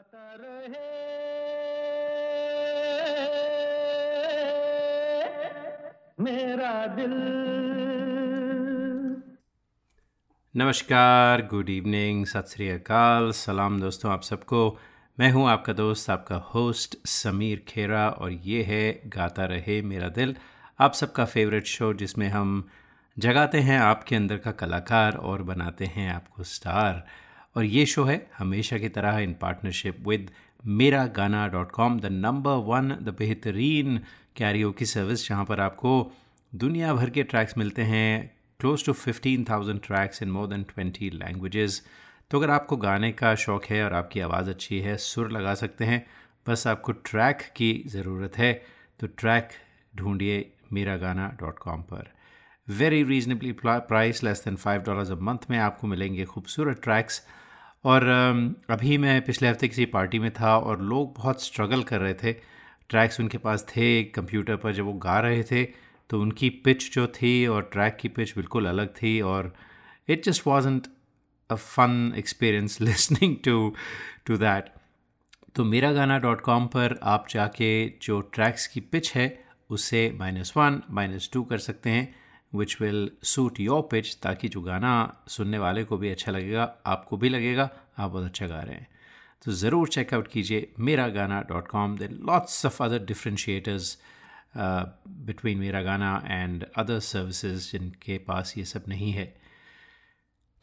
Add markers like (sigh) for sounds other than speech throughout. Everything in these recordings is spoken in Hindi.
गाता रहे। मेरा दिल। नमस्कार गुड इवनिंग सत श्री अकाल, सलाम दोस्तों आप सबको। मैं हूँ आपका दोस्त, आपका होस्ट समीर खेरा, और ये है गाता रहे मेरा दिल, आप सबका फेवरेट शो जिसमें हम जगाते हैं आपके अंदर का कलाकार और बनाते हैं आपको स्टार और ये शो है हमेशा की तरह इन partnership with Mera Gana dot com the number one the बेहतरीन कैरियो की सर्विस जहाँ पर आपको दुनिया भर के ट्रैक्स मिलते हैं close to fifteen thousand tracks in more than twenty languages तो अगर आपको गाने का शौक़ है और आपकी आवाज़ अच्छी है, सुर लगा सकते हैं, बस आपको ट्रैक की ज़रूरत है तो ट्रैक ढूंढिए मेरा गाना डॉट कॉम पर very reasonably price less than five dollars a month में आपको मिलेंगे खूबसूरत ट्रैक्स और अभी मैं पिछले हफ़्ते किसी पार्टी में था और लोग बहुत स्ट्रगल कर रहे थे। ट्रैक्स उनके पास थे कंप्यूटर पर जब वो गा रहे थे तो उनकी पिच जो थी और ट्रैक की पिच बिल्कुल अलग थी और it just wasn't a fun experience listening to to that तो मेरा गाना डॉट कॉम पर आप जाके जो ट्रैक्स की पिच है उससे माइनस वन माइनस टू कर सकते हैं। Which will suit your pitch ताकि जो गाना सुनने वाले को भी अच्छा लगेगा, आपको भी लगेगा, आप बहुत अच्छा गा रहे हैं। तो ज़रूर चेकआउट कीजिए Mera Gana dot com they lots of other differentiators between Mera Gana and other services जिनके पास ये सब नहीं है।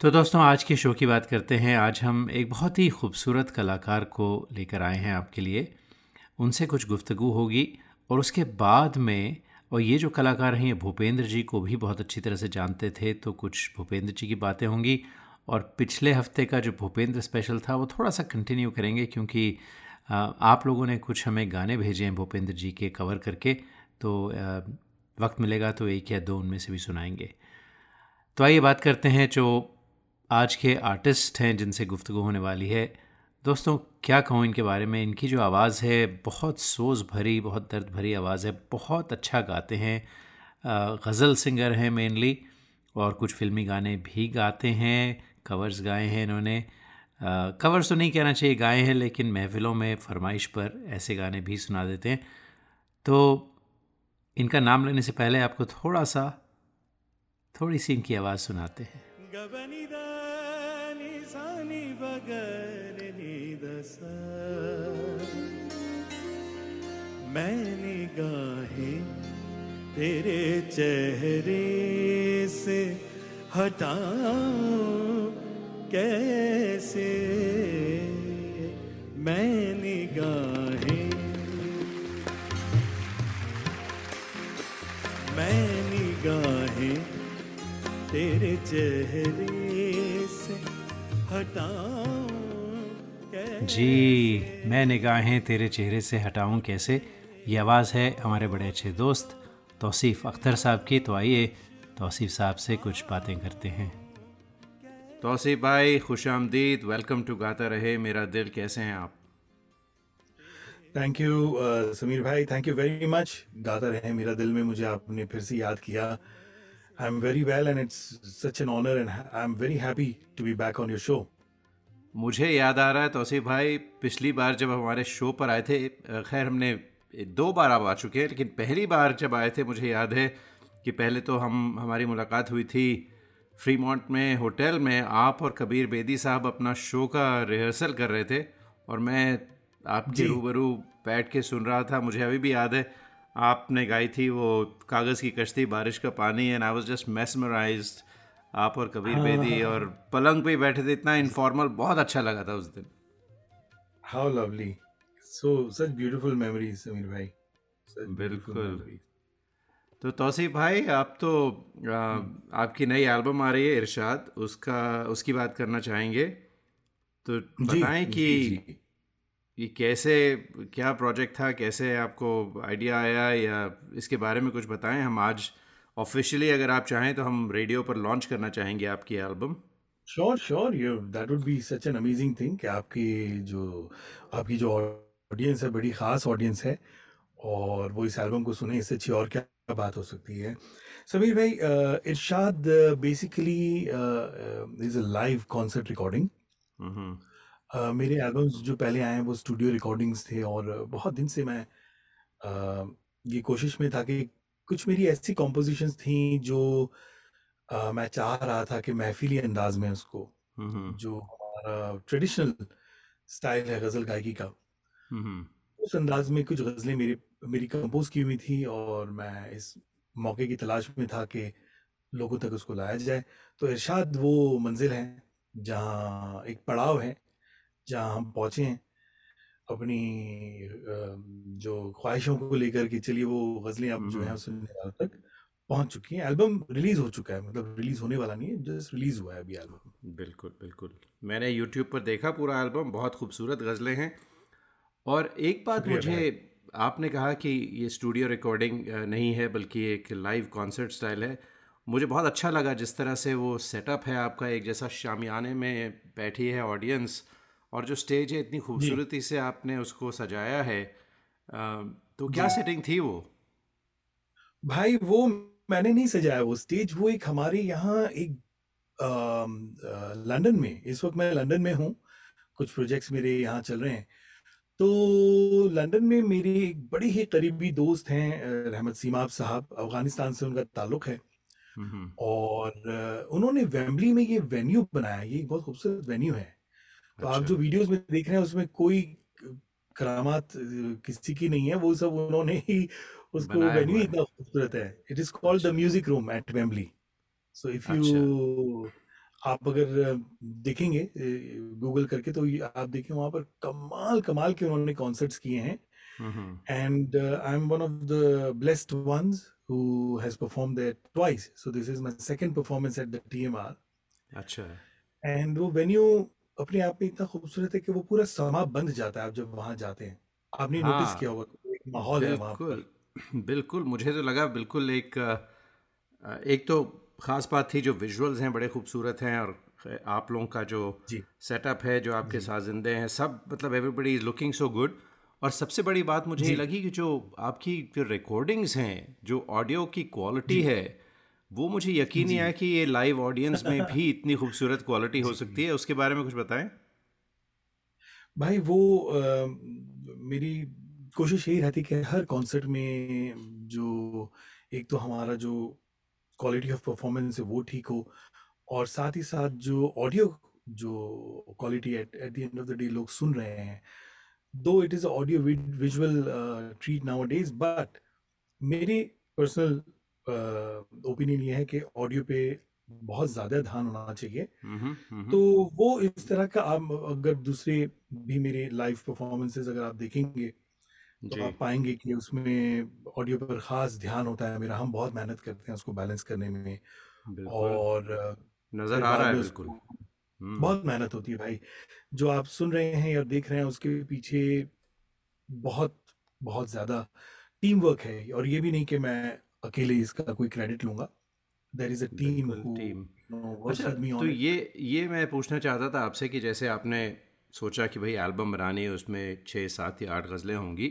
तो दोस्तों, आज के शो की बात करते हैं। आज हम एक बहुत ही खूबसूरत कलाकार को लेकर आए हैं आपके लिए। उनसे कुछ गुफ्तगु होगी और उसके बाद में और ये जो कलाकार हैं, ये भूपेंद्र जी को भी बहुत अच्छी तरह से जानते थे तो कुछ भूपेंद्र जी की बातें होंगी। और पिछले हफ़्ते का जो भूपेंद्र स्पेशल था, वो थोड़ा सा कंटिन्यू करेंगे क्योंकि आप लोगों ने कुछ हमें गाने भेजे हैं भूपेंद्र जी के कवर करके तो वक्त मिलेगा तो एक या दो उनमें से भी सुनाएँगे। तो आइए बात करते हैं जो आज के आर्टिस्ट हैं जिनसे गुफ्तु होने वाली है। दोस्तों, क्या कहूँ इनके बारे में? इनकी जो आवाज़ है, बहुत सोज भरी, बहुत दर्द भरी आवाज़ है। बहुत अच्छा गाते हैं। गज़ल सिंगर हैं मेनली, और कुछ फिल्मी गाने भी गाते हैं। कवर्स गाए हैं इन्होंने। कवर्स तो नहीं कहना चाहिए, गाए हैं, लेकिन महफ़िलों में फरमाइश पर ऐसे गाने भी सुना देते हैं। तो इनका नाम लेने से पहले आपको थोड़ा सा थोड़ी सी इनकी आवाज़ सुनाते हैं। मैं निगाहें तेरे चेहरे से हटाऊं कैसे? मैं निगाहें मैं निगाहें तेरे चेहरे से हटाऊं जी मैं निगाहें तेरे चेहरे से हटाऊं कैसे? ये आवाज़ है हमारे बड़े अच्छे दोस्त तौसीफ़ अख्तर साहब की। तो आइए तौसीफ़ साहब से कुछ बातें करते हैं। तौसीफ़ भाई खुश आमदीद। वेलकम टू गाता रहे मेरा दिल। कैसे हैं आप? थैंक यू समीर भाई। थैंक यू वेरी मच गाता रहे मेरा दिल में मुझे आपने फिर से याद किया। I am very well and it's such an honour and I am very happy to be back on your show मुझे याद आ रहा है तौसीफ़ भाई पिछली बार जब हमारे शो पर आए थे खैर हमने दो बार आप आ चुके हैं लेकिन पहली बार जब आए थे मुझे याद है कि पहले तो हम हमारी मुलाकात हुई थी फ्री में होटल में आप और कबीर बेदी साहब अपना शो का रिहर्सल कर रहे थे और मैं आपके रूबरू बैठ के सुन रहा था मुझे अभी भी याद है आपने गाई थी वो कागज़ की कश्ती बारिश का पानी and I was just mesmerise आप और कबीर हाँ, बेदी हाँ, और पलंग पे बैठे थे इतना इनफॉर्मल बहुत अच्छा लगा था उस दिन। How lovely so such beautiful memories Sameer भाई बिल्कुल। तो तौसीफ भाई आप तो आ, आपकी नई एल्बम आ रही है इरशाद। उसका उसकी बात करना चाहेंगे। तो बताएँ कि ये कैसे क्या प्रोजेक्ट था? कैसे आपको आइडिया आया? या इसके बारे में कुछ बताएँ? हम आज ऑफिशियली अगर आप चाहें तो हम रेडियो पर लॉन्च करना चाहेंगे आपकी album sure sure you that would be such an amazing thing कि आपकी जो आपकी जो ऑडियंस है बड़ी ख़ास ऑडियंस है और वो इस एल्बम को सुने इससे अच्छी और क्या बात हो सकती है। समीर भाई Irshad basically is a live concert recording मेरे एल्बम्स जो पहले आए हैं वो स्टूडियो रिकॉर्डिंग्स थे और बहुत दिन से मैं अ, ये कोशिश में था कि कुछ मेरी ऐसी कॉम्पोजिशंस थी जो अ, मैं चाह रहा था कि महफिली अंदाज में उसको जो हमारा ट्रेडिशनल स्टाइल है गज़ल गायकी का। उस अंदाज में कुछ गज़लें मेरी मेरी कंपोज की हुई थी और मैं इस मौके की तलाश में था कि लोगों तक उसको लाया जाए। तो इरशाद वो मंजिल है जहाँ एक पड़ाव है जहाँ हम पहुँचे हैं। अपनी जो ख्वाहिशों को लेकर के चलिए वो गज़लें अब जो हैं सुनने वालों तक पहुँच चुकी हैं। एल्बम रिलीज़ हो चुका है मतलब रिलीज़ होने वाला नहीं है जस्ट रिलीज़ हुआ है अभी एल्बम। बिल्कुल बिल्कुल। मैंने यूट्यूब पर देखा पूरा एल्बम बहुत खूबसूरत गज़लें हैं। और एक बात मुझे आपने कहा कि ये स्टूडियो रिकॉर्डिंग नहीं है बल्कि एक लाइव कॉन्सर्ट स्टाइल है। मुझे बहुत अच्छा लगा जिस तरह से वो सेटअप है आपका एक जैसा शामियाने में बैठी है ऑडियंस। और जो स्टेज है इतनी खूबसूरती से आपने उसको सजाया है तो क्या सेटिंग थी वो? भाई वो मैंने नहीं सजाया वो स्टेज वो एक हमारे यहाँ एक लंदन में इस वक्त मैं लंदन में हूँ कुछ प्रोजेक्ट्स मेरे यहाँ चल रहे हैं। तो लंदन में मेरे एक बड़े ही करीबी दोस्त हैं रहमत सीमाब साहब अफ़गानिस्तान से उनका ताल्लुक है। हम्म और उन्होंने वेम्बली में ये वेन्यू बनाया ये बहुत खूबसूरत वेन्यू है। तो आप अच्छा। जो वीडियोस में देख रहे हैं उसमें कोई करामात किसी की नहीं है वो सब उन्होंने ही उसको वेन्यू इतना खूबसूरत है। इट इज़ कॉल्ड द अच्छा। Music room at Wembley so if अच्छा। यू आप अगर देखेंगे गूगल करके तो आप देखें वहाँ पर कमाल कमाल के उन्होंने कॉन्सर्ट्स किए हैं। and uh, I'm one of the blessed ones who has performed there twice. So this is my second performance at the TMR. अच्छा। And वो वेन्यू अपने आप में इतना खूबसूरत है कि वो पूरा समा बंध जाता है आप जब वहाँ जाते हैं। आपने हाँ, नोटिस किया होगा एक माहौल है वहाँ बिल्कुल पर। बिल्कुल मुझे तो लगा बिल्कुल एक एक तो ख़ास बात थी जो विजुअल्स हैं बड़े खूबसूरत हैं और आप लोगों का जो सेटअप है जो आपके साथ जिंदे हैं सब मतलब everybody is looking so good और सबसे बड़ी बात मुझे ये लगी कि जो आपकी जो रिकॉर्डिंग्स हैं जो ऑडियो की क्वालिटी जी। है वो मुझे यकीन नहीं आया कि ये लाइव ऑडियंस में भी (laughs) इतनी खूबसूरत क्वालिटी हो सकती है। उसके बारे में कुछ बताएँ? भाई वो अ, मेरी कोशिश यही रहती कि हर कॉन्सर्ट में जो एक तो हमारा जो क्वालिटी ऑफ़ परफॉर्मेंस है वो ठीक हो और साथ ही साथ जो ऑडियो जो quality at at the end of the day लोग सुन रहे हैं though it is audio visual treat nowadays but मेरी पर्सनल ओपिनियन ये है कि ऑडियो पे बहुत ज़्यादा ध्यान होना चाहिए। हम्म तो हम्म वो इस तरह का आप अगर दूसरे भी मेरे लाइव परफॉर्मेंसेस अगर आप देखेंगे तो आप पाएँगे कि उसमें ऑडियो पर ख़ास ध्यान होता है मेरा। हम बहुत मेहनत करते हैं उसको बैलेंस करने में और नज़र आ रहा है बिल्कुल। हम्म। बहुत मेहनत होती है भाई। जो आप सुन रहे हैं या देख रहे हैं उसके पीछे बहुत बहुत ज़्यादा टीम वर्क है। और ये भी नहीं कि मैं अकेले इसका कोई क्रेडिट लूँगा। There is a team team अच्छा तो ये ये मैं पूछना चाहता था आपसे कि जैसे आपने सोचा कि भाई एल्बम बनानी है उसमें छः सात या आठ गज़लें होंगी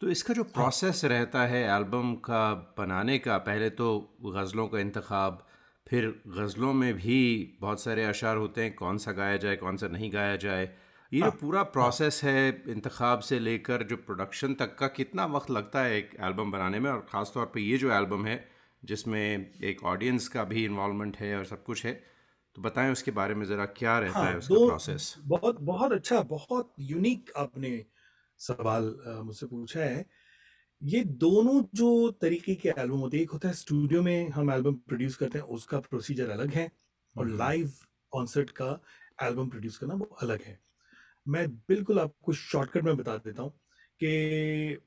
तो इसका जो हाँ। प्रोसेस रहता है एल्बम का बनाने का पहले तो गज़लों का इंतखब फिर गज़लों में भी बहुत सारे अशार होते हैं कौन सा गाया जाए कौन सा नहीं गाया जाए ये जो हाँ। पूरा प्रोसेस है इंतखब से लेकर जो प्रोडक्शन तक का कितना वक्त लगता है एक एल्बम बनाने में? और ख़ास तौर पे ये जो एल्बम है जिसमें एक ऑडियंस का भी इन्वॉल्वमेंट है और सब कुछ है तो बताएँ उसके बारे में ज़रा क्या रहता हाँ है उसका प्रोसेस बहुत बहुत अच्छा बहुत यूनिक आपने सवाल मुझसे पूछा है। ये दोनों जो तरीके के एल्बम होते हैं एक होता है स्टूडियो में हम एल्बम प्रोड्यूस करते हैं उसका प्रोसीजर अलग है और हम्म। लाइव कॉन्सर्ट का एल्बम प्रोड्यूस करना वो अलग है। मैं बिल्कुल आपको शॉर्टकट में बता देता हूँ कि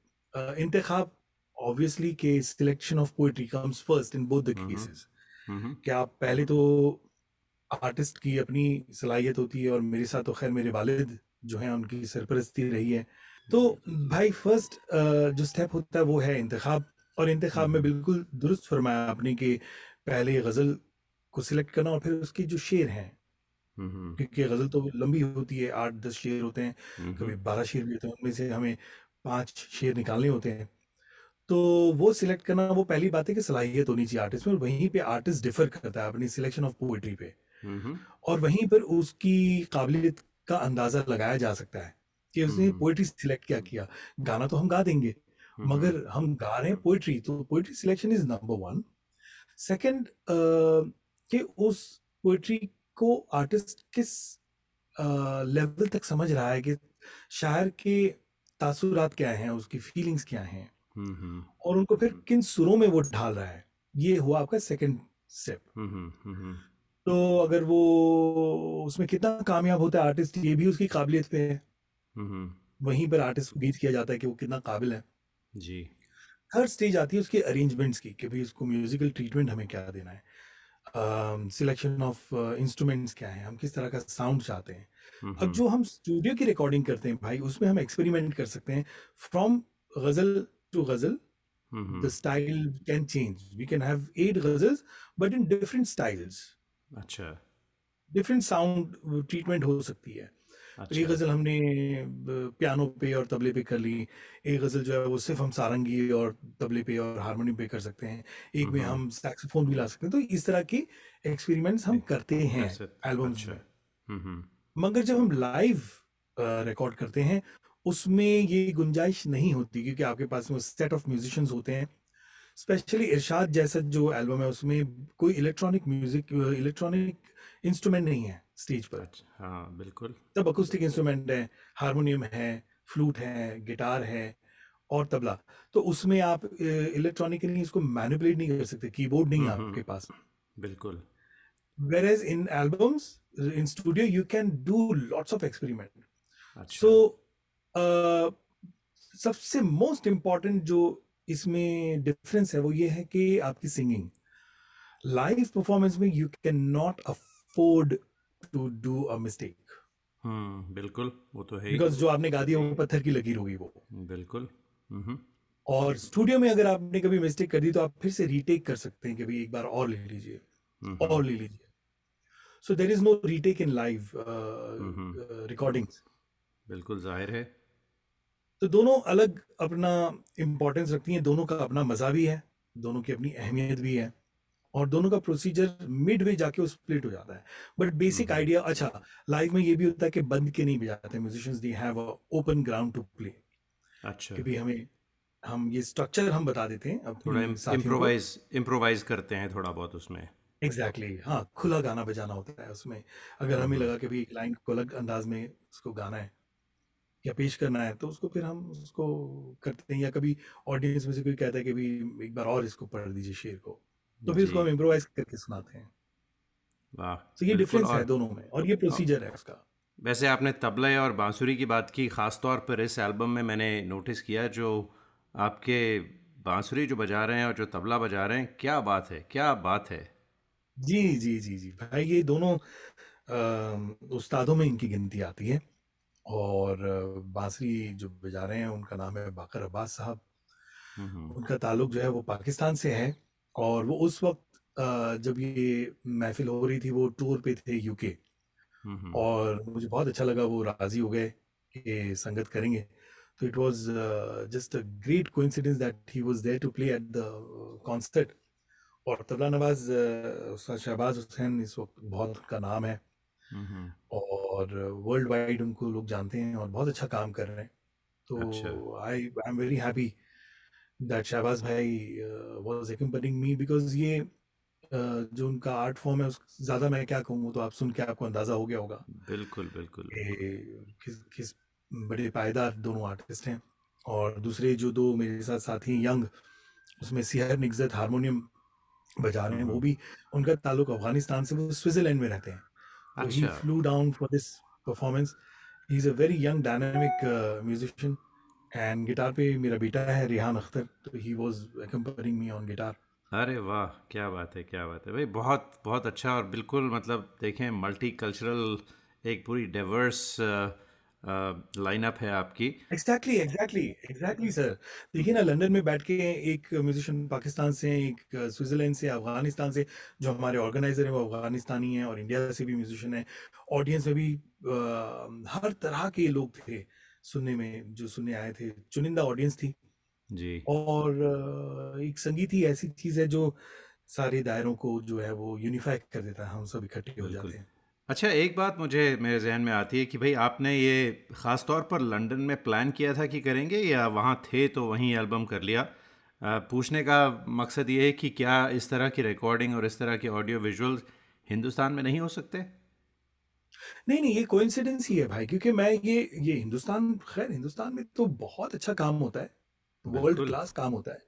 इंतखाब ऑब्वियसली के selection of poetry comes first in both the hmm cases hmm कि आप पहले तो आर्टिस्ट की अपनी सलाहियत होती है और मेरे साथ तो खैर मेरे वालिद जो हैं उनकी सरपरस्ती रही है। तो भाई फ़र्स्ट जो स्टेप होता है वो है इंतखाब और इंतखाब में हम्म। बिल्कुल दुरुस्त फरमाया आपने कि पहले गज़ल को सिलेक्ट करना और फिर उसके जो शेर हैं हम्म। क्योंकि गज़ल तो लंबी होती है आठ दस शेर होते हैं कभी हम्म। बारह शेर भी होते हैं उनमें से हमें पाँच शेर निकालने होते हैं। तो वो सिलेक्ट करना वो पहली बात है कि सलाहियत होनी चाहिए आर्टिस्ट में और वहीं पे आर्टिस्ट डिफर करता है अपनी सिलेक्शन ऑफ़ पोइट्री पे। हम्म। और वहीं पर उसकी काबिलियत का अंदाज़ा लगाया जा सकता है कि उसने हम्म। पोइट्री सिलेक्ट क्या किया। गाना तो हम गा देंगे हम्म, मगर हम गा रहे हैं पोइट्री तो poetry selection is number one. Second कि उस पोइट्री को आर्टिस्ट किस लेवल तक समझ रहा है कि शायर के तासुरात क्या हैं उसकी फीलिंग्स क्या हैं? हम्म, हम्म, और उनको फिर किन सुरों में वो ढाल रहा है? ये हुआ आपका सेकंड स्टेप हम्म, हम्म, हम्म, तो अगर वो उसमें कितना कामयाब होता है आर्टिस्ट ये भी उसकी काबिलियत पे है। हम्म, वहीं पर आर्टिस्ट को गीत किया जाता है कि वो कितना काबिल है। जी। थर्ड स्टेज आती है उसके अरेंजमेंट्स की कि भाई उसको म्यूजिकल ट्रीटमेंट हमें क्या देना है। सिलेक्शन ऑफ़ इंस्ट्रूमेंट्स क्या है? हम किस तरह का साउंड चाहते हैं? अब जो हम स्टूडियो की रिकॉर्डिंग करते हैं भाई उसमें हम एक्सपेरिमेंट कर सकते हैं। From ghazal to ghazal the style can change we can have eight ghazals but in different styles अच्छा। डिफरेंट साउंड ट्रीटमेंट हो सकती है। तो एक अच्छा गज़ल हमने पियानो पे और तबले पे कर ली। एक गज़ल जो है वो सिर्फ़ हम सारंगी और तबले पे और हारमोनियम पे कर सकते हैं। एक में हम्म। हम सैक्सोफोन भी ला सकते हैं। तो इस तरह की एक्सपेरिमेंट्स हम करते हैं एल्बम्स अच्छा। में। हम्म, हम्म, मगर जब हम लाइव रिकॉर्ड करते हैं उसमें ये गुंजाइश नहीं होती क्योंकि आपके पास में सेट ऑफ़ म्यूजिशियंस होते हैं। स्पेशली इरशाद जैसा जो एल्बम है उसमें कोई इलेक्ट्रॉनिक म्यूज़िक इलेक्ट्रॉनिक इंस्ट्रूमेंट नहीं है। स्टेज पर। अच्छा हाँ बिल्कुल। तब अकुस्टिक इंस्ट्रूमेंट है हारमोनियम है फ्लूट है गिटार है और तबला। तो उसमें आप इलेक्ट्रॉनिकली इसको मैनिपुलेट नहीं कर सकते कीबोर्ड नहीं है हम्म, आपके पास। बिल्कुल। Whereas in albums in studio you can do lots of experiment. अच्छा। So uh, सबसे मोस्ट इंपॉर्टेंट जो इसमें डिफरेंस है वो ये है कि आपकी सिंगिंग लाइव परफॉर्मेंस में you can not afford to do a mistake hmm बिल्कुल वो तो है बिकॉज़ जो आपने गा दिया वो पत्थर की लकीर होगी वो। बिल्कुल हम्म। और स्टूडियो में अगर आपने कभी मिस्टेक कर दी तो आप फिर से रीटेक कर सकते हैं कि भाई एक बार और ले लीजिए हम्म, और ले लीजिए। So there is no retake in live. Recordings बिल्कुल ज़ाहिर है। तो दोनों अलग अपना इम्पोर्टेंस रखती हैं दोनों का अपना मज़ा भी है दोनों की अपनी अहमियत भी है। और दोनों का प्रोसीजर मिड वे जाके वो स्प्लिट हो जाता है। But basic. आइडिया अच्छा लाइव में ये भी होता है कि बंद के नहीं बजाते musicians they have open ground to play अच्छा। कि भी हमें हम ये स्ट्रक्चर हम बता देते हैं अब थोड़ा इम्प्रोवाइज इम्प्रोवाइज करते हैं थोड़ा बहुत उसमें। एग्जैक्टली exactly, हाँ खुला गाना बजाना होता है उसमें। अगर हमें। लगा कि भी एक लाइन को अलग अंदाज में उसको गाना है या पेश करना है तो उसको फिर हम उसको करते हैं। या कभी ऑडियंस में से कोई कहता है कि भी एक बार और इसको पढ़ दीजिए शेर को। तो फिर उसको हम इम्प्रोवाइज करके सुनाते हैं। वाह तो ये डिफरेंस है दोनों में और ये प्रोसीजर है उसका। वैसे आपने तबले और बांसुरी की बात की ख़ास तौर पर इस एल्बम में मैंने नोटिस किया जो आपके बांसुरी जो बजा रहे हैं और जो तबला बजा रहे हैं क्या बात है क्या बात है? जी जी जी जी। भाई ये दोनों उस्तादों में इनकी गिनती आती है और बांसुरी जो बजा रहे हैं उनका नाम है बाकर अब्बास साहब। हम्म, उनका ताल्लुक जो है वो पाकिस्तान से है। और वो उस वक्त जब ये महफिल हो रही थी वो टूर पे थे यूके और मुझे बहुत अच्छा लगा वो राज़ी हो गए कि संगत करेंगे। तो it was just a great coincidence that he was there to play at the concert और तबला नवाज़ शहबाज हुसैन इस वक्त बहुत उनका नाम है। और वर्ल्ड वाइड उनको लोग जानते हैं और बहुत अच्छा काम कर रहे हैं। तो I I am very happy that Shahbaz भाई वाज एक्म्पनिंग मी बिकॉज़ ये uh, जो उनका आर्ट फॉर्म है उस ज़्यादा मैं क्या कहूँ तो आप सुन के आपको अंदाज़ा हो गया होगा। बिल्कुल बिल्कुल किस किस बड़े पायदार दोनों आर्टिस्ट हैं। और दूसरे जो दो मेरे साथ साथी हैं यंग उसमें सिहर निगजत हारमोनियम बजा रहे हैं वो हम्म, भी उनका ताल्लुक अफ़गानिस्तान से वो स्विट्जरलैंड में रहते हैं। So he अच्छा flew down for this performance. He's a very young, dynamic And guitar पे मेरा बेटा है रिहान अख्तर तो ही was accompanying me on guitar. अरे वाह क्या बात है क्या बात है भाई बहुत बहुत अच्छा और बिल्कुल मतलब देखें मल्टी कल्चरल एक पूरी डाइवर्स लाइनअप है आपकी Exactly, exactly, exactly sir. देखिए ना लंदन में बैठ के एक म्यूजिशियन पाकिस्तान से एक स्विट्जरलैंड से अफ़गानिस्तान से जो हमारे ऑर्गेनाइजर हैं वो अफगानिस्तानी हैं और इंडिया से भी म्यूजिशियन हैं ऑडियंस में भी अ, हर तरह के लोग थे सुनने में जो सुनने आए थे चुनिंदा ऑडियंस थी। जी। और एक संगीत ही ऐसी चीज़ है जो सारे दायरों को जो है वो यूनिफाई कर देता है हम सब इकट्ठे हो जाते हैं। अच्छा एक बात मुझे मेरे जहन में आती है कि भाई आपने ये ख़ास तौर पर लंदन में प्लान किया था कि करेंगे या वहाँ थे तो वहीं एल्बम कर लिया? आ, पूछने का मकसद ये है कि क्या इस तरह की रिकॉर्डिंग और इस तरह के ऑडियो विजुअल्स हिंदुस्तान में नहीं हो सकते? नहीं नहीं ये कोइंसिडेंस ही है भाई क्योंकि मैं ये ये हिंदुस्तान खैर हिंदुस्तान में तो बहुत अच्छा काम होता है वर्ल्ड क्लास काम होता है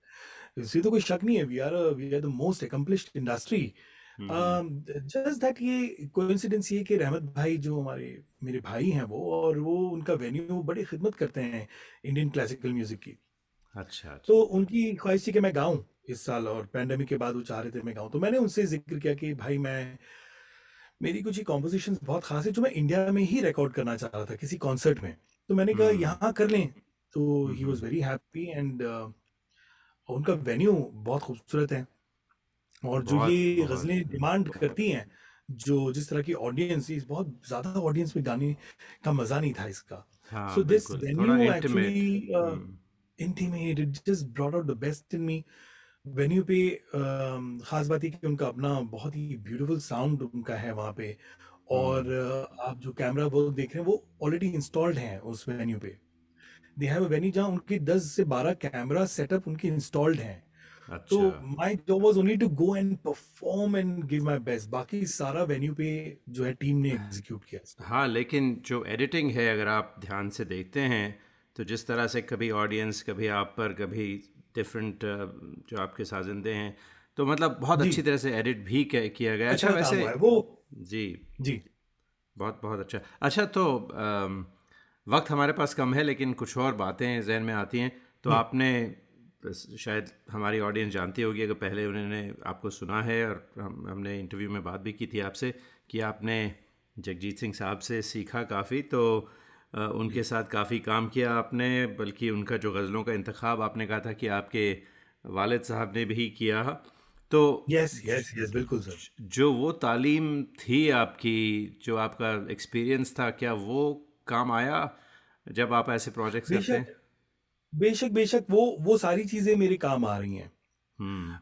इससे तो कोई शक नहीं है we are we are the most accomplished industry just that ये कोइंसिडेंस ये कि रहमत भाई जो हमारे मेरे भाई हैं वो और वो उनका वेन्यू बड़ी खिदमत करते हैं इंडियन क्लासिकल म्यूज़िक की। अच्छा अच्छा। तो उनकी ख्वाहिश थी कि मैं गाऊं इस साल और पैंडेमिक के बाद वो चाह रहे थे मैं गाऊं तो मैंने उनसे ज़िक्र किया कि भाई मैं मेरी कुछ कॉम्पोजिशन बहुत खास है जो मैं इंडिया में ही रिकॉर्ड करना चाह रहा था किसी कॉन्सर्ट में। तो मैंने कहा हम्म। यहाँ कर लें। तो he was very happy and उनका वेन्यू बहुत खूबसूरत है। और जो ये गज़लें डिमांड करती हैं जो जिस तरह की ऑडियंस इस बहुत ज़्यादा ऑडियंस में गाने का मज़ा नहीं था इसका। So this venue actually intimate it just brought out the best in me venue पे अम, खास बात है कि उनका अपना बहुत ही ब्यूटीफुल साउंड उनका है वहाँ पे और अ, आप जो कैमरा वर्क देख रहे हैं वो ऑलरेडी इंस्टॉल्ड हैं उस वेन्यू पे। दे हैव अ वेन्यू जहाँ उनके 10 से 12 कैमरा सेटअप उनके इंस्टॉल्ड हैं। तो my job was only to go and perform and give my best बाकी सारा वेन्यू पे जो है टीम ने एग्जीक्यूट किया हाँ। लेकिन जो एडिटिंग है अगर आप ध्यान से देखते हैं तो जिस तरह से कभी ऑडियंस कभी आप पर कभी डिफरेंट जो आपके साजिंदे हैं। तो मतलब बहुत अच्छी तरह से एडिट भी किया गया। अच्छा अच्छा वैसे वो जी। जी। बहुत बहुत अच्छा। अच्छा तो वक्त हमारे पास कम है लेकिन कुछ और बातें जहन में आती हैं। तो आपने शायद हमारी ऑडियंस जानती होगी अगर पहले उन्होंने आपको सुना है और हम हमने इंटरव्यू में बात भी की थी आपसे कि आपने जगजीत सिंह साहब से सीखा काफ़ी। तो उनके साथ काफ़ी काम किया आपने बल्कि उनका जो गज़लों का इंतखाब आपने कहा था कि आपके वालिद साहब ने भी किया। तो यस यस यस बिल्कुल सर। जो वो तालीम थी आपकी जो आपका एक्सपीरियंस था क्या वो काम आया जब आप ऐसे प्रोजेक्ट्स करते हैं? बेशक बेशक वो वो सारी चीज़ें मेरे काम आ रही हैं। हम्म।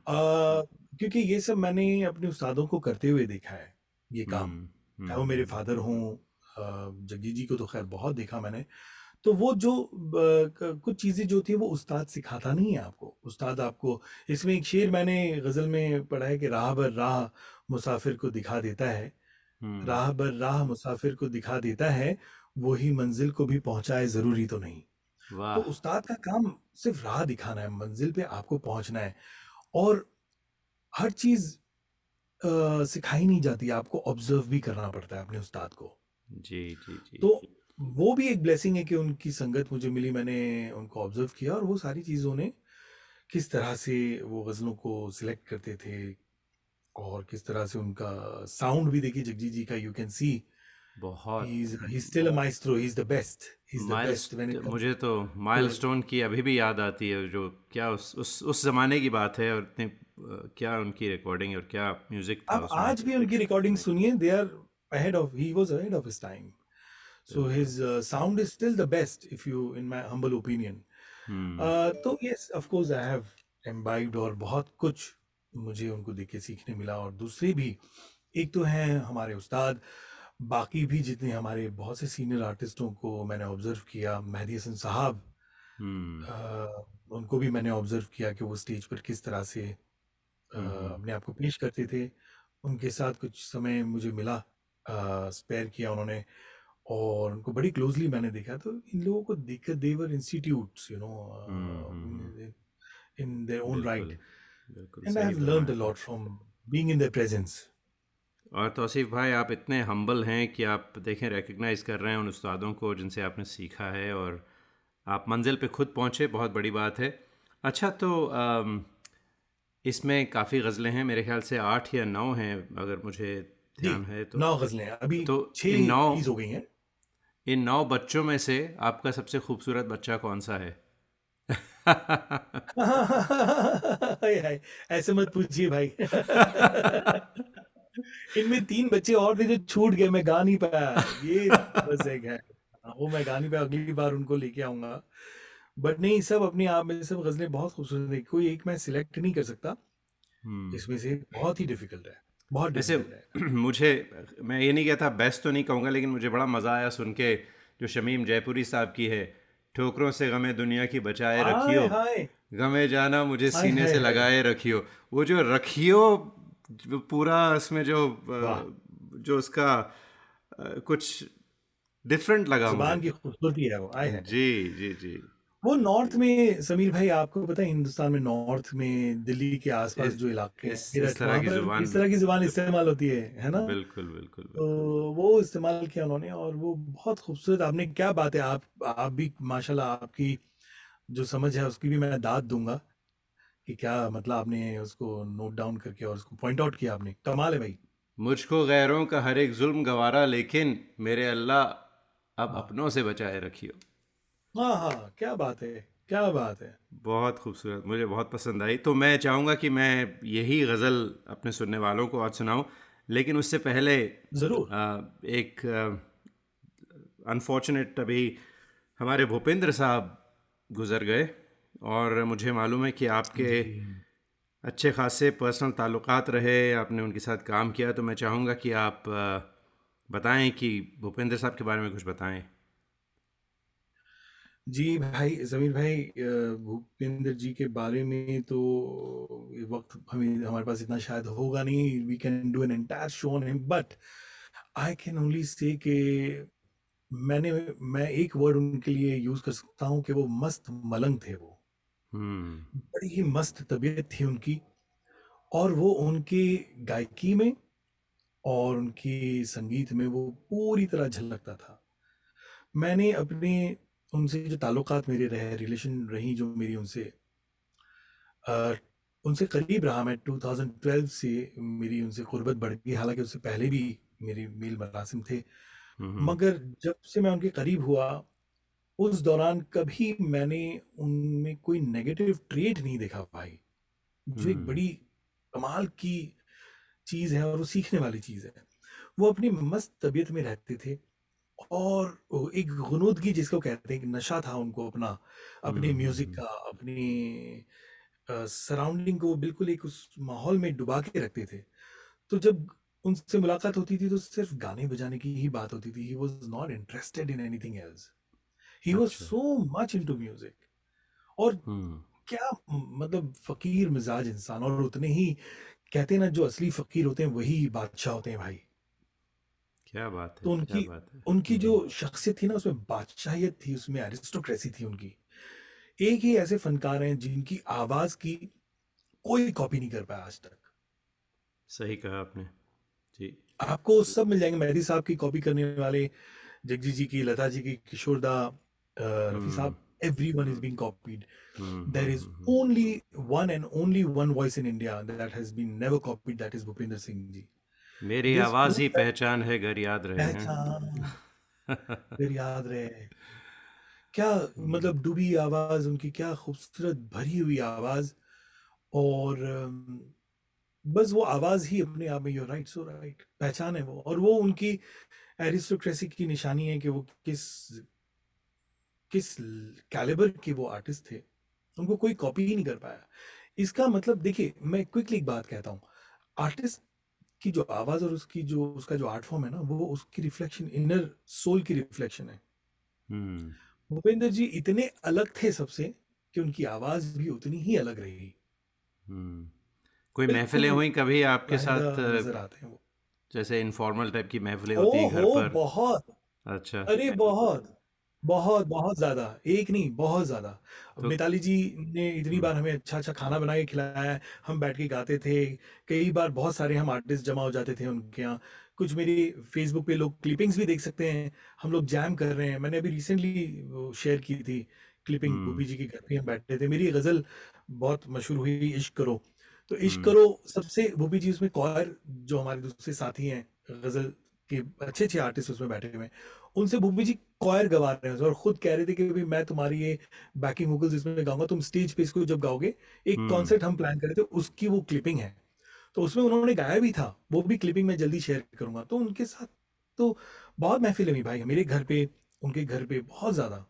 क्योंकि ये सब मैंने अपने उस्तादों को करते हुए देखा है ये काम। हम्म चाहे वो मेरे हम्म। फादर हों जगजीत जी को तो खैर बहुत देखा मैंने। तो वो जो कुछ चीज़ें जो थी वो उस्ताद सिखाता नहीं है आपको। उस्ताद आपको इसमें एक शेर मैंने गज़ल में पढ़ा है कि राह बर राह मुसाफिर को दिखा देता है। राह बर राह मुसाफिर को दिखा देता है वही मंजिल को भी पहुँचाए ज़रूरी तो नहीं। तो उस्ताद का काम सिर्फ़ राह दिखाना है मंजिल पे आपको पहुँचना है। और हर चीज़ सिखाई नहीं जाती आपको ऑब्ज़र्व भी करना पड़ता है अपने उस्ताद को। जी जी जी तो वो भी एक ब्लेसिंग है कि उनकी संगत मुझे मिली मैंने उनको ऑब्ज़र्व किया और वो सारी चीज़ों ने किस तरह से वो गज़लों को सिलेक्ट करते थे और किस तरह से उनका साउंड भी देखिए जगजीत जी का यू कैन सी बहुत is still maestro is the best is the mile best when it comes मुझे तो माइलस्टोन की अभी भी याद आती है जो क्या उस उस उस ज़माने की बात है और इतने क्या उनकी रिकॉर्डिंग और क्या म्यूज़िक था उसमें। आज भी उनकी रिकॉर्डिंग सुनिए they are ahead of he was ahead of his time so बिल्कुल his sound is still the best if you in my humble opinion hmm Uh, तो yes of course I have imbibed और बहुत कुछ मुझे उनको देख के सीखने मिला और दूसरे भी एक तो हैं हमारे उस्ताद बाकी भी जितने हमारे बहुत से सीनियर आर्टिस्टों को मैंने ऑब्ज़र्व किया मेहदी हसन साहब uh, उनको भी मैंने ऑब्ज़र्व किया कि वो स्टेज पर किस तरह से uh, हम्म अपने आप को पेश करते थे। उनके साथ कुछ समय मुझे मिला। स्पेयर किया उन्होंने और उनको बड़ी क्लोजली मैंने देखा। तो इन लोगों को देखकर they were institutes you know in their own right and I have learned a lot from being in their presence और तौसीफ भाई आप इतने हम्बल हैं कि आप देखें रिकग्नाइज कर रहे हैं उन उस्तादों को जिनसे आपने सीखा है और आप मंजिल पे खुद पहुँचे बहुत बड़ी बात है। अच्छा तो इसमें काफ़ी गज़लें हैं। मेरे ख्याल से आठ या नौ हैं अगर मुझे ध्यान है तो नौ गजलें हैं। अभी तो छह इन नौ हो गई हैं। इन नौ बच्चों में से आपका सबसे खूबसूरत बच्चा कौन सा है? (laughs) ऐसे मत पूछिए भाई। (laughs) इनमें तीन बच्चे और थे जो छूट गए मैं गा नहीं पाया। ये बस एक है। वो मैं गा नहीं पाया अगली बार उनको लेके आऊँगा। बट नहीं सब अपने आप में सब गजलें बहुत खूबसूरत है। कोई एक मैं सिलेक्ट नहीं कर सकता। हम्म। इसमें से बहुत ही डिफ़िकल्ट है। बहुत जैसे (clears throat) मुझे मैं ये नहीं कहता बेस्ट तो नहीं कहूँगा लेकिन मुझे बड़ा मज़ा आया सुन के जो शमीम जयपुरी साहब की है ठोकरों से गमे दुनिया की बचाए रखियो गमे जाना मुझे सीने से लगाए रखियो वो जो रखियो जो पूरा उसमें जो जो उसका कुछ डिफरेंट लगा ज़ुबान की खूबसूरती है वो आए है। जी जी जी। वो नॉर्थ में समीर भाई आपको पता है हिंदुस्तान में नॉर्थ में दिल्ली के आसपास जो इलाके हैं इस इस तरह की ज़ुबान इस तरह की ज़ुबान इस्तेमाल होती है है ना? बिल्कुल बिल्कुल तो वो इस्तेमाल किया उन्होंने और वो बहुत खूबसूरत आपने क्या बात है आप आप भी माशाल्लाह आपकी जो समझ है उसकी भी मैं दाद दूँगा कि क्या मतलब आपने उसको नोट डाउन करके और उसको पॉइंट आउट किया आपने। कमाल है भाई। मुझको गैरों का हर एक जुल्म गवारा लेकिन मेरे अल्लाह अब अपनों से बचाए रखियो। हाँ हाँ क्या बात है क्या बात है। बहुत खूबसूरत मुझे बहुत पसंद आई। तो मैं चाहूँगा कि मैं यही गज़ल अपने सुनने वालों को आज सुनाऊँ लेकिन उससे पहले ज़रूर। एक अनफॉर्चुनेट अभी हमारे भूपेंद्र साहब गुज़र गए और मुझे मालूम है कि आपके अच्छे खासे पर्सनल ताल्लुकात रहे आपने उनके साथ काम किया तो मैं चाहूँगा कि आप बताएँ कि भूपेंद्र साहब के बारे में कुछ बताएँ। जी भाई जमीर भाई अ, भूपेंद्र जी के बारे में तो ये वक्त हमें हमारे पास इतना शायद होगा नहीं। We can do an entire show on him but I can only say कि मैंने मैं एक वर्ड उनके लिए यूज़ कर सकता हूँ कि वो मस्त मलंग थे वो। हम्म। बड़ी ही मस्त तबीयत थी उनकी और वो उनकी गायकी में और उनकी संगीत में वो पूरी तरह झलकता था। मैंने अपने उनसे जो ताल्लुकात मेरे रहे रिलेशन रही जो मेरी उनसे अ, उनसे करीब रहा मैं 2012 से मेरी उनसे गुर्बत बढ़ गई। हालाँकि उससे पहले भी मेरे मेल मरासिम थे। मगर जब से मैं उनके करीब हुआ उस दौरान कभी मैंने उनमें कोई नेगेटिव ट्रेट नहीं देखा भाई जो एक बड़ी कमाल की चीज़ है और वो सीखने वाली चीज़ है। वो अपनी मस्त तबीयत में रहते थे। और एक गुनूदगी जिसको कहते हैं कि नशा था उनको अपना अपने म्यूज़िक हम्म। का अपने सराउंडिंग को बिल्कुल एक उस माहौल में डुबा के रखते थे। तो जब उनसे मुलाकात होती थी तो सिर्फ़ गाने बजाने की ही बात होती थी। He was not interested in anything else he was so much into music और हम्म। क्या मतलब फकीर मिजाज इंसान और उतने ही कहते हैं ना जो असली फकीर होते हैं वही बादशाह होते हैं भाई। क्या बात तो है क्या उनकी बात है। उनकी जो। हम्म शख्सियत थी ना उसमें बादशाहियत थी उसमें एरिस्टोक्रेसी थी उनकी। एक ही ऐसे फनकार हैं जिनकी आवाज़ की कोई कॉपी नहीं कर पाया आज तक। सही कहा आपने। जी। आपको सब मिल जाएँगे मेहदी साहब की कॉपी करने वाले जगजी जी की लता जी की किशोर दा अ, रफी हम्म। साहब is being copied hmm hmm is hmm hmm. only one and only one voice in india that has been never copied that is bhupinder singh ji मेरी आवाज़ ही पहचान है घर याद रहे पहचान फिर याद रहे क्या हम्म। मतलब डूबी आवाज़ उनकी क्या खूबसूरत भरी हुई आवाज़ और बस वो आवाज़ ही अपने आप में यूर राइट सो राइट पहचान है वो। और वो उनकी एरिस्टोक्रेसी की निशानी है कि वो किस किस कैलिबर के वो आर्टिस्ट थे। उनको कोई कॉपी ही नहीं कर पाया। इसका मतलब देखिए मैं क्विकली एक बात कहता हूँ। आर्टिस्ट की जो आवाज़ और उसकी जो उसका जो आर्ट फॉर्म है ना वो उसकी रिफ्लेक्शन इनर सोल की रिफ्लेक्शन है। हम्म। भूपेंद्र जी इतने अलग थे सबसे कि उनकी आवाज़ भी उतनी ही अलग रहेगी हम्म। कोई महफिलें हुई कभी आपके साथ नज़र आते हैं वो। जैसे इनफॉर्मल टाइप की महफिलें होती हैं घर पर? बहुत। अच्छा। अरे बहुत। बहुत बहुत ज़्यादा एक नहीं बहुत ज़्यादा। तो मिताली जी ने इतनी बार हमें अच्छा अच्छा खाना बना के खिलाया है हम बैठ के गाते थे कई बार बहुत सारे हम आर्टिस्ट जमा हो जाते थे उनके यहाँ। कुछ मेरी फेसबुक पे लोग क्लिपिंग्स भी देख सकते हैं हम लोग जैम कर रहे हैं। मैंने अभी रिसेंटली शेयर की थी क्लिपिंग हम्म। भूपी जी के घर पे हम बैठे थे। मेरी गज़ल बहुत मशहूर हुई इश्क करो। तो इश्क हम्म। करो सबसे भूपी जी उसमें कौर जो हमारे दूसरे साथी हैं गज़ल के अच्छे अच्छे आर्टिस्ट उसमें बैठे हुए हैं। उनसे भूपी जी कॉयर गवा रहे हैं और खुद कह रहे थे कि भाई मैं तुम्हारी ये बैकिंग वोकल्स इसमें गाऊँगा तुम स्टेज पे इसको जब गाओगे एक हम्म। कॉन्सर्ट हम प्लान करे थे उसकी वो क्लिपिंग है। तो उसमें उन्होंने गाया भी था वो भी क्लिपिंग मैं जल्दी शेयर करूँगा। तो उनके साथ तो बहुत महफिल हुई भाई मेरे घर पे उनके घर पे बहुत ज़्यादा।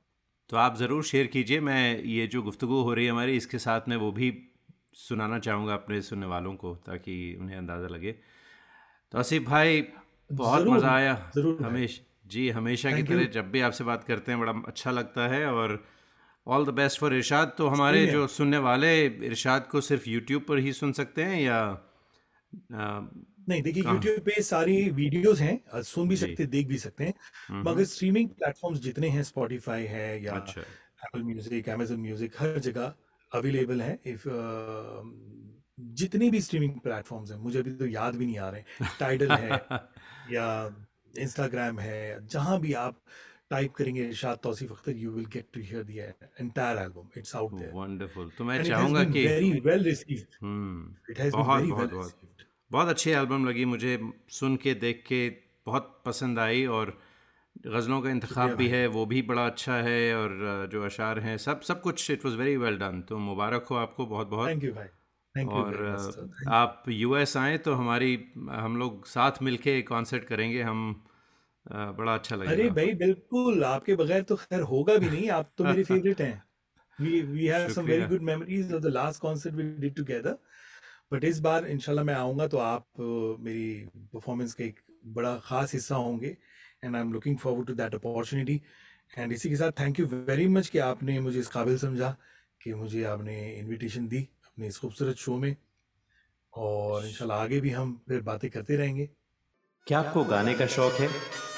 तो आप ज़रूर शेयर कीजिए मैं ये जो गुफ्तु हो रही है हमारी इसके साथ में वो भी सुनाना चाहूँगा अपने सुनने वालों को ताकि उन्हें अंदाज़ा लगे। तो आसिफ भाई बहुत मज़ा आया ज़रूर हमेशा। जी हमेशा की तरह जब भी आपसे बात करते हैं बड़ा अच्छा लगता है और all the best for Irshad तो हमारे जो सुनने वाले इरशाद को सिर्फ़ यूट्यूब पर ही सुन सकते हैं या आ, नहीं देखिए यूट्यूब पे सारी वीडियोस हैं सुन भी। सकते देख भी सकते हैं। मगर स्ट्रीमिंग प्लेटफॉर्म्स जितने हैं स्पॉटिफाई है या एप्पल म्यूज़िक amazon म्यूज़िक हर जगह अवेलेबल है। इफ़ जितने भी स्ट्रीमिंग प्लेटफॉर्म्स हैं मुझे अभी तो याद भी नहीं आ रहे टाइडल है (laughs) या इंस्टाग्राम है जहाँ भी आप टाइप करेंगे Irshad Tauseef Akhtar you will get to hear the entire album it's out there wonderful तो मैं चाहूँगा कि very well received hmm it has been बहुत वेरी वेल बहुत। रिसीव्ड बहुत अच्छी एल्बम लगी मुझे सुन के देख के बहुत पसंद आई और गज़लों का इंतखाब भी है वो भी बड़ा अच्छा है और जो अशार हैं सब सब कुछ it was very well done तो मुबारक हो आपको बहुत बहुत। थैंक यू भाई। थैंक यू और आप यूएस आए तो हमारी हम लोग साथ मिलके कॉन्सर्ट करेंगे हम बड़ा अच्छा लगेगा अरे भाई बिल्कुल आपके बगैर तो खैर होगा भी नहीं आप तो मेरे फेवरेट हैं। We we have some very शुक्रिया। Good memories of the last concert we did together but इस बार इंशाल्लाह मैं आऊँगा तो आप मेरी परफॉर्मेंस का एक बड़ा खास हिस्सा होंगे and I am looking forward to that opportunity and इसी के साथ थैंक यू वेरी मच कि आपने मुझे इस काबिल समझा कि मुझे आपने इनविटेशन दी अपने इस खूबसूरत शो में। और इंशाल्लाह आगे भी हम फिर बातें करते रहेंगे। क्या आपको गाने का शौक है?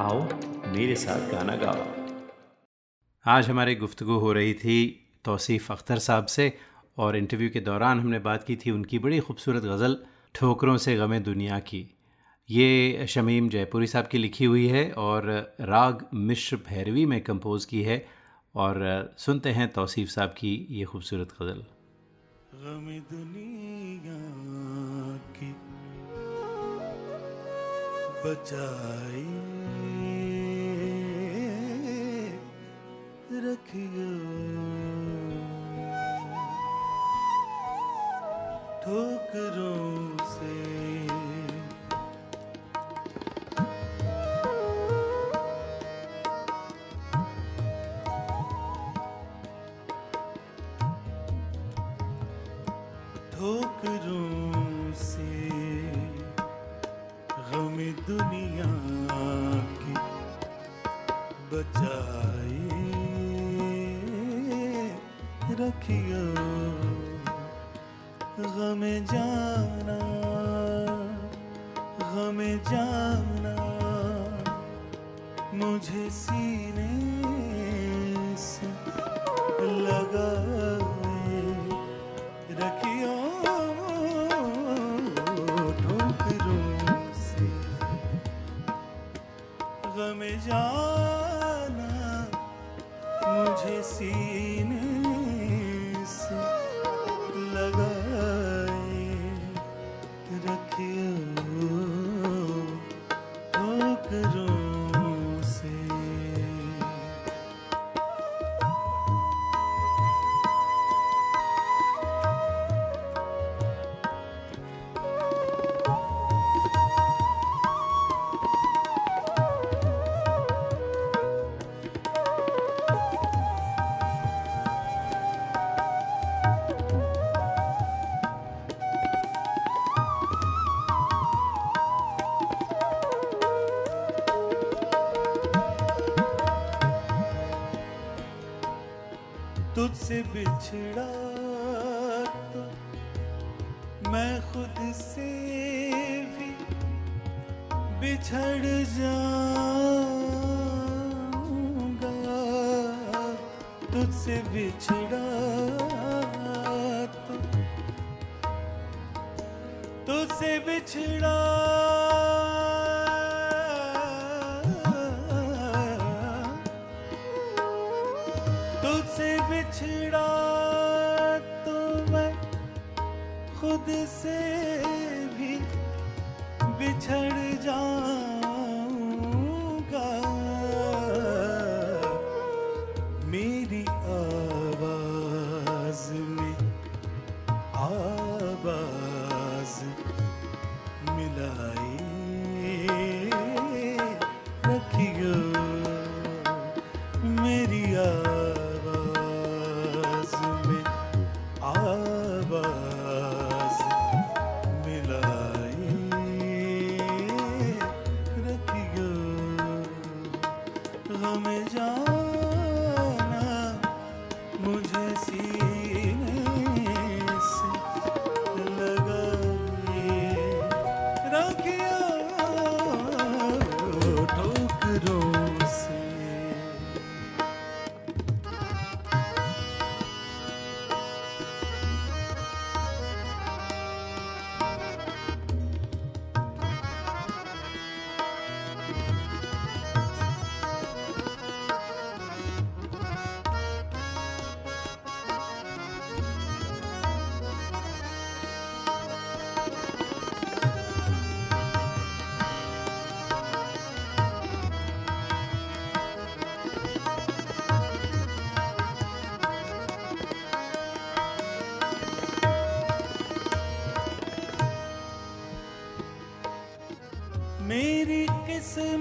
आओ मेरे साथ गाना गाओ। आज हमारी गुफ्तु हो रही थी तौसीफ़ अख्तर साहब से और इंटरव्यू के दौरान हमने बात की थी उनकी बड़ी खूबसूरत गज़ल ठोकरों से गमे दुनिया की। ये शमीम जयपुरी साहब की लिखी हुई है और राग मिश्र भैरवी में कंपोज़ की है और सुनते हैं तौसीफ़ साहब की ये खूबसूरत गज़ल। गम दुनिया की बचाई रखियो। ठोकरों से। ठोकरों से गम दुनिया की बचाए रखियो। गम जाना गम जाना, मुझे सीने से लगा रखियो। ठोकरों से। गम जाना, मुझे सीने से be.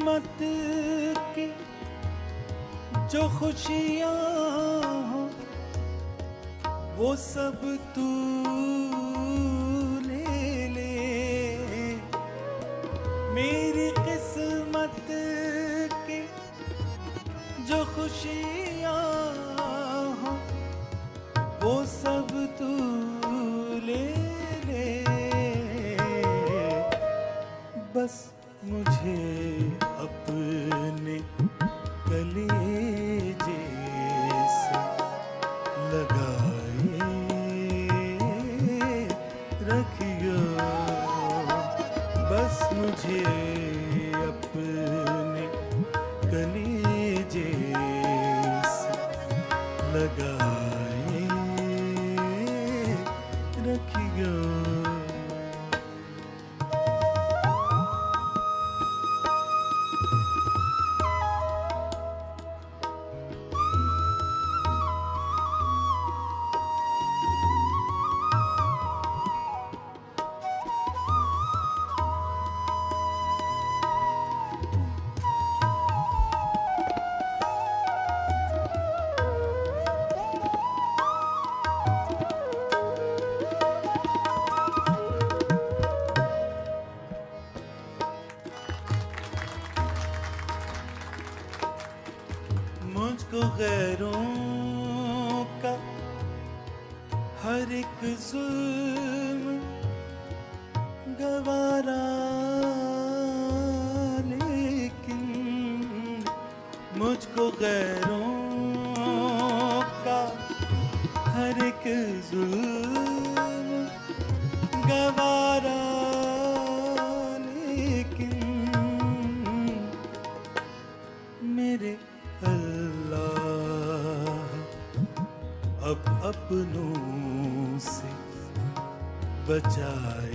किस्मत की जो खुशियाँ हो, वो सब तू ले ले। मेरी किस्मत की जो खुशियाँ हो, वो सब तू ले ले। बस मुझे मुझको गैरों का हर एक जुल्म गवारा लेकिन मेरे अल्लाह अब अपनों से बचाए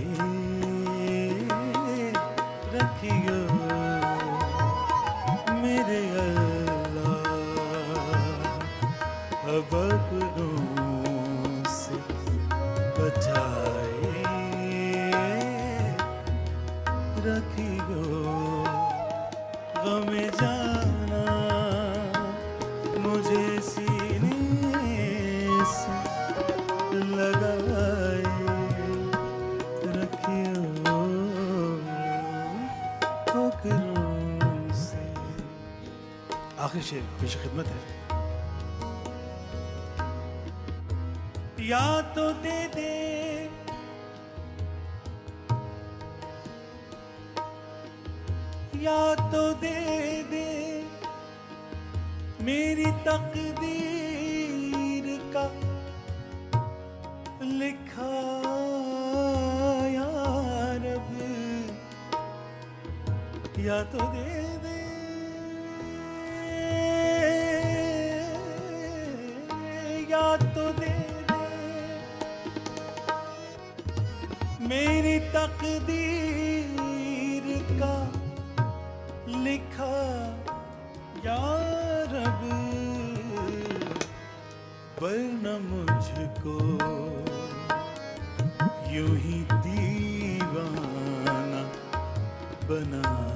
तकदीर का लिखा यारब वरना मुझको यूँ ही दीवाना बना।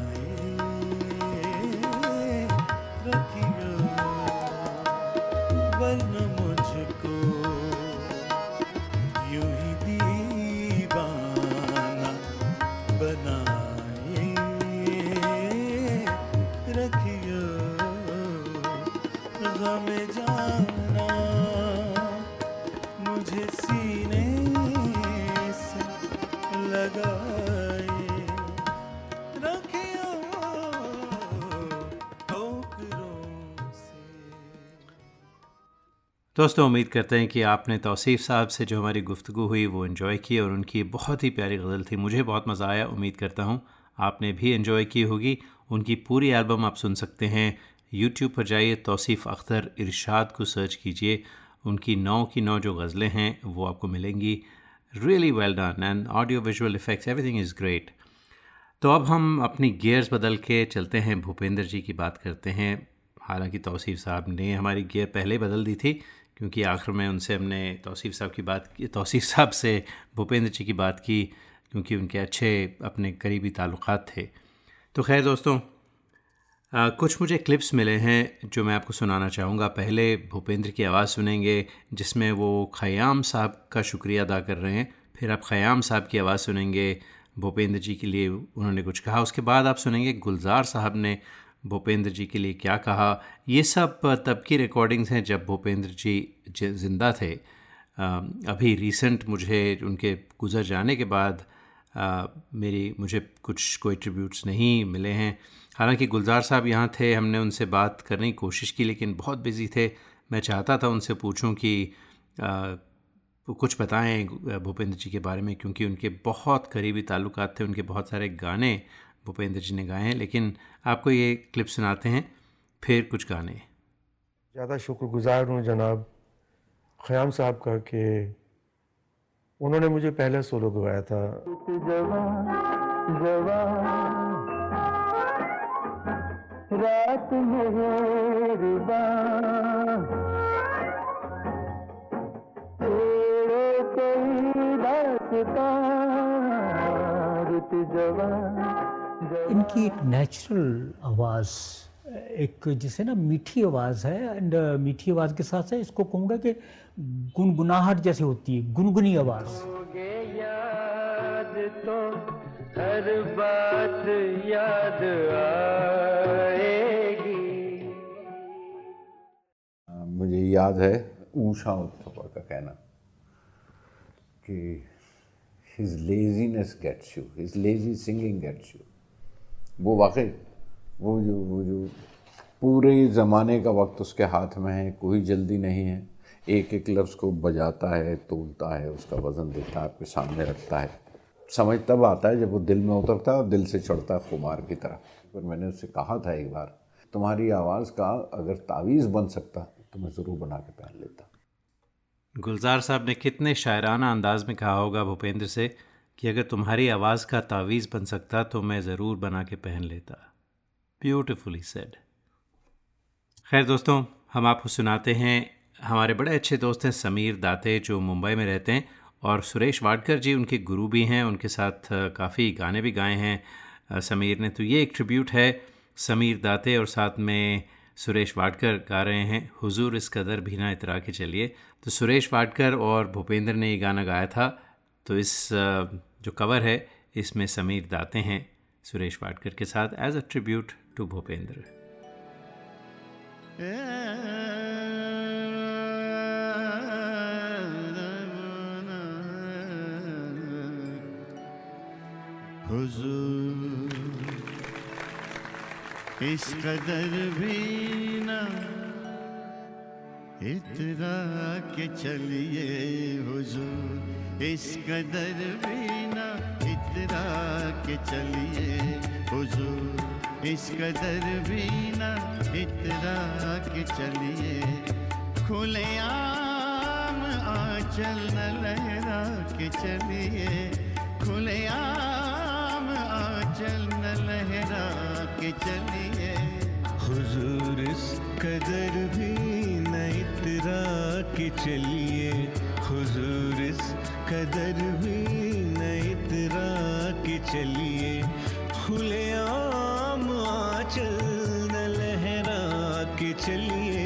दोस्तों, उम्मीद करते हैं कि आपने तौसीफ़ साहब से जो हमारी गुफ्तु हुई, वो इन्जॉय की और उनकी बहुत ही प्यारी गज़ल थी। मुझे बहुत मज़ा आया, उम्मीद करता हूँ आपने भी इन्जॉय की होगी। उनकी पूरी एल्बम आप सुन सकते हैं। यूट्यूब पर जाइए, तौसीफ़ अख्तर, इरशाद को सर्च कीजिए। उनकी नौ की नौ जो गज़लें हैं, वो आपको मिलेंगी। Really well done and audio visual effects everything is great तो अब हम अपनी गियर्स बदल के चलते हैं। भूपेंद्र जी की बात करते हैं। हालाँकि तौसीफ़ साहब ने हमारी गियर पहले बदल दी थी क्योंकि आखिर में उनसे हमने तौसीफ़ साहब की बात की तौसीफ़ साहब से भूपेंद्र जी की बात की क्योंकि उनके अच्छे अपने करीबी ताल्लुक़ात थे। तो खैर दोस्तों आ, कुछ मुझे क्लिप्स मिले हैं जो मैं आपको सुनाना चाहूँगा। पहले भूपेंद्र की आवाज़ सुनेंगे जिसमें वो ख़याम साहब का शुक्रिया अदा कर रहे हैं। फिर आप ख़याम साहब की आवाज़ सुनेंगे भूपेंद्र जी के लिए उन्होंने कुछ कहा उसके बाद आप सुनेंगे गुलजार साहब ने भूपेंद्र जी के लिए क्या कहा? ये सब तब की रिकॉर्डिंग्स हैं जब भूपेंद्र जी ज़िंदा थे। अभी रिसेंट मुझे उनके गुज़र जाने के बाद मेरी, मुझे कुछ, कोई ट्रिब्यूट्स नहीं मिले हैं। हालाँकि गुलजार साहब यहाँ थे, हमने उनसे बात करने की कोशिश की, लेकिन बहुत बिज़ी थे। मैं चाहता था उनसे पूछूँ कि कुछ बताएँ भूपेंद्र जी के बारे में, क्योंकि उनके बहुत करीबी ताल्लुकात थे, उनके बहुत सारे गाने भूपेंद्र जी ने गाए हैं लेकिन आपको ये क्लिप सुनाते हैं फिर कुछ गाने। ज़्यादा शुक्रगुजार हूँ जनाब ख़याम साहब का कि उन्होंने मुझे पहला सोलो गवाया था। रात कोई जवान। इनकी एक नेचुरल आवाज़ एक जिसे ना मीठी आवाज़ है एंड मीठी आवाज़ के साथ साथ इसको कहूँगा कि गुनगुनाहट जैसे होती है गुनगुनी आवाज़। तो हर बात याद आएगी। मुझे याद है ऊषा उत्थपा का कहना कि his laziness gets you his lazy singing gets you वो वाकई, वो जो वो जो पूरे ज़माने का वक्त उसके हाथ में है, कोई जल्दी नहीं है। एक एक लफ्ज़ को बजाता है, तोलता है, उसका वज़न देता है, आपके सामने रखता है। समझ तब आता है जब वो दिल में उतरता है और दिल से चढ़ता है खुमार की तरह। पर मैंने उससे कहा था एक बार, तुम्हारी आवाज़ का अगर तावीज़ बन सकता तो मैं ज़रूर बना के पहन लेता। गुलजार साहब ने कितने शायराना अंदाज में कहा होगा भूपेंद्र से कि अगर तुम्हारी आवाज़ का तावीज़ बन सकता तो मैं ज़रूर बना के पहन लेता। ब्यूटिफुली सेड खैर दोस्तों, हम आपको सुनाते हैं। हमारे बड़े अच्छे दोस्त हैं समीर दाते, जो मुंबई में रहते हैं, और सुरेश वाडकर जी उनके गुरु भी हैं। उनके साथ काफ़ी गाने भी गाए हैं। समीर ने तो ये एक ट्रिब्यूट है। समीर दाते और साथ में सुरेश वाडकर गा रहे हैं। हुजूर इस कदर भी ना इतरा के चलिए। तो सुरेश वाडकर और भूपेंद्र ने ये गाना गाया था। तो इस जो कवर है, इसमें समीर दाते हैं, सुरेश वाडकर के साथ as a tribute to Bhupendra. इस कदर भी ना इतरा के चलिए हुजूर, इस कदर भी ना इतरा के चलिए हुजूर, इस कदर भी ना इतरा के चलिए। खुले आम, आंचल न लहरा के चलिए। खुले आम, आंचल न लहरा के चलिए। हुजूर, इस कदर भी इतरा के चलिए, हुजूर इस कदर भी न इतरा के चलिए। खुले आम आंचल न लहरा के चलिए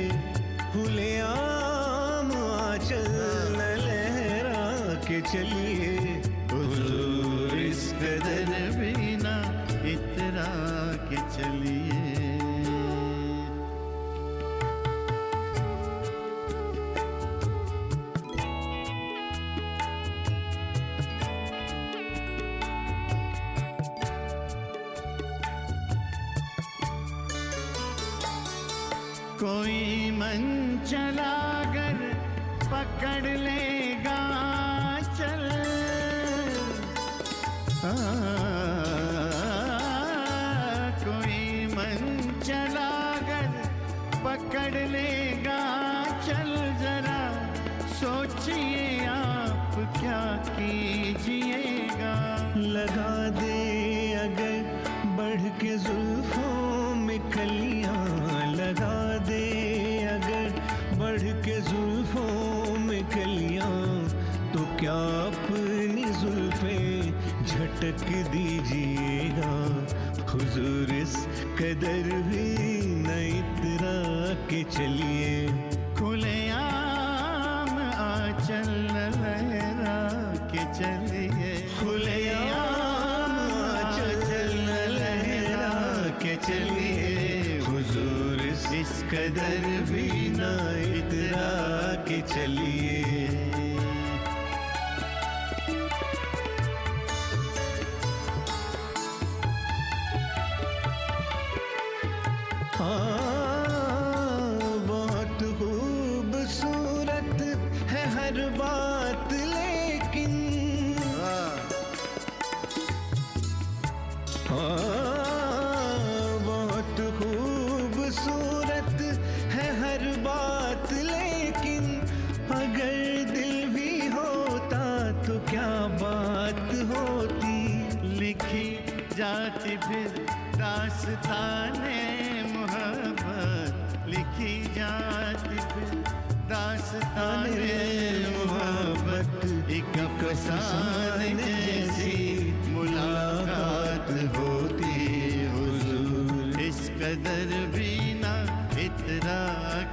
कदर भी ना इतरा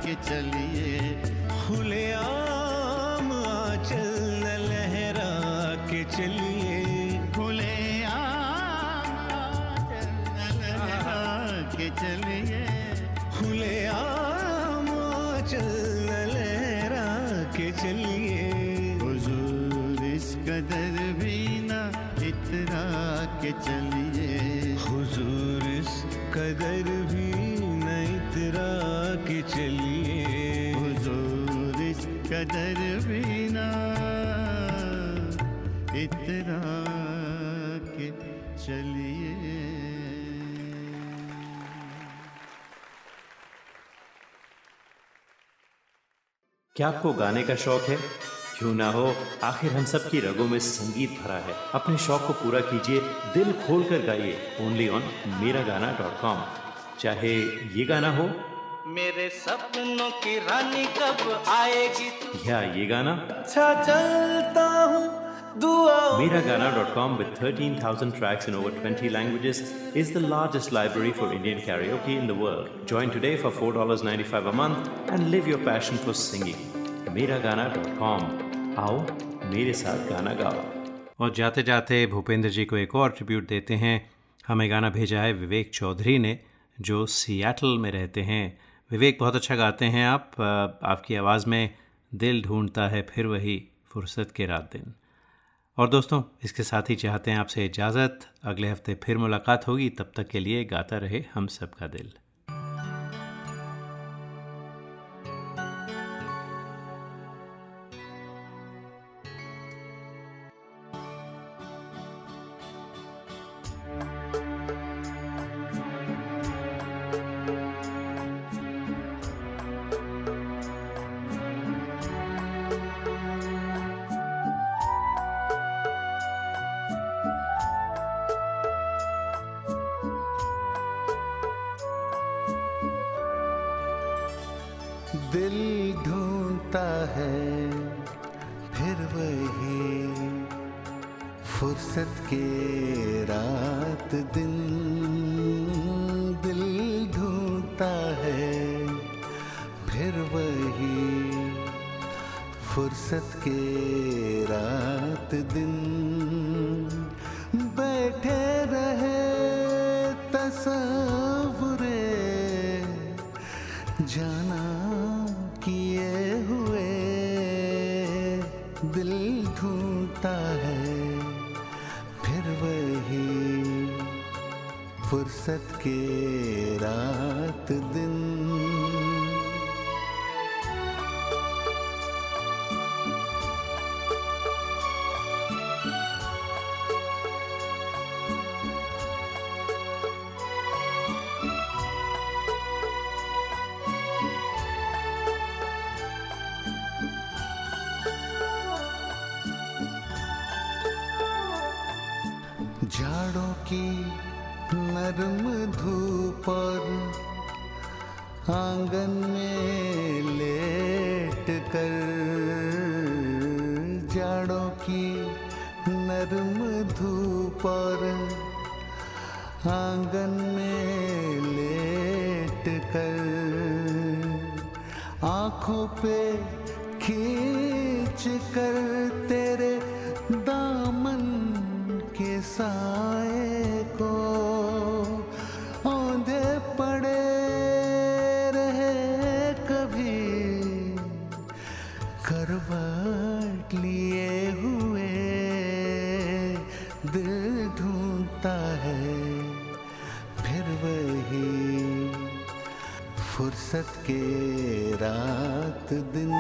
के चलिए। खुले आम कदर भी ना इतरा के चलिए। क्या आपको गाने का शौक है? क्यों ना हो? आखिर हम सब की रगों में संगीत भरा है। अपने शौक को पूरा कीजिए, दिल खोल कर गाइए। ओनली ऑन मेरा गाना डॉट कॉम चाहे ये गाना हो मेरे सपनों की रानी कब आएगी तू या ये गाना अच्छा चलता हूँ दुआ Mera Gana.com with 13,000 tracks in over 20 languages is the largest library for Indian karaoke in the world. Join today for $4.95 a month and live your passion for singing. Miragana.com. आओ मेरे साथ गाना गाओ और जाते जाते भूपेंद्र जी को एक और ट्रिब्यूट देते हैं हमें गाना भेजा है विवेक चौधरी ने जो सियाटल में रहते हैं विवेक, बहुत अच्छा गाते हैं आप। आपकी आवाज़ में दिल ढूंढता है फिर वही फुर्सत के रात दिन। और दोस्तों, इसके साथ ही चाहते हैं आपसे इजाज़त। अगले हफ़्ते फिर मुलाकात होगी। तब तक के लिए गाता रहे हम सब का दिल। की नरम धूप आँगन में लेट कर जाड़ों की नरम धूप आँगन में लेट कर आँखों पे फुर्सत के रात दिन।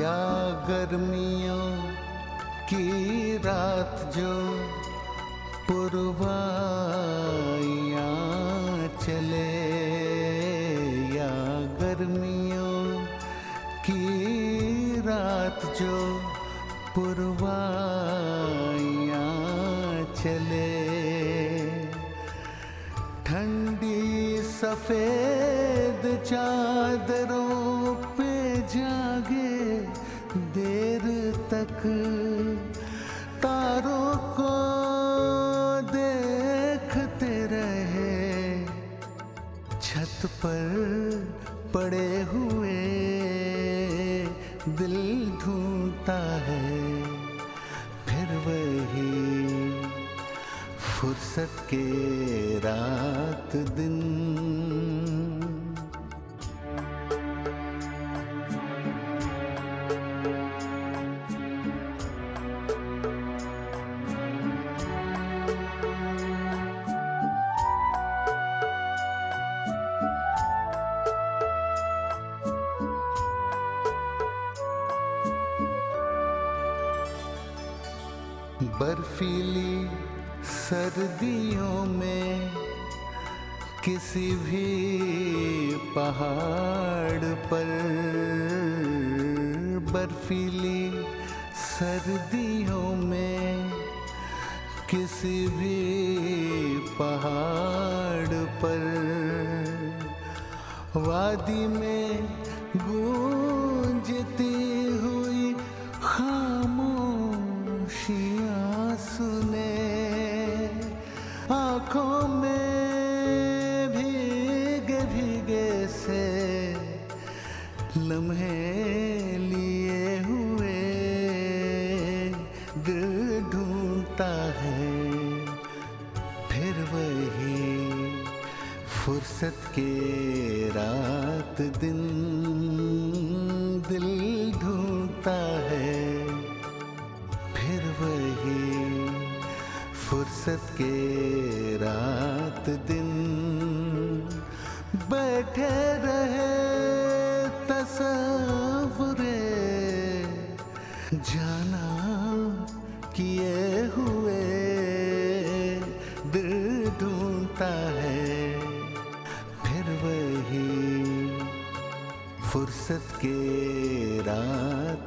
या गर्मियों की रात जो पुरवाइया चले, या गर्मियों की रात जो पुरवाइया चले। ठंडी सफ़ेद चादरों पे जागे, देर तक पर पड़े हुए दिल ढूंढता है फिर वही फुर्सत के रात दिन। सर्दियों में किसी भी पहाड़ पर वादी में गूंजती हुई खामोशियाँ सुने। आँखों में भीगे भीगे से लम्हे फुर्सत के रात दिन दिल ढूंढता है। फिर वही फुर्सत के रात दिन बैठे रहे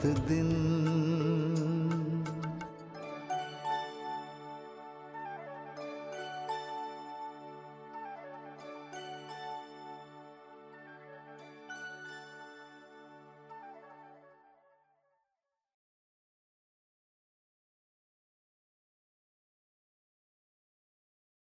दिन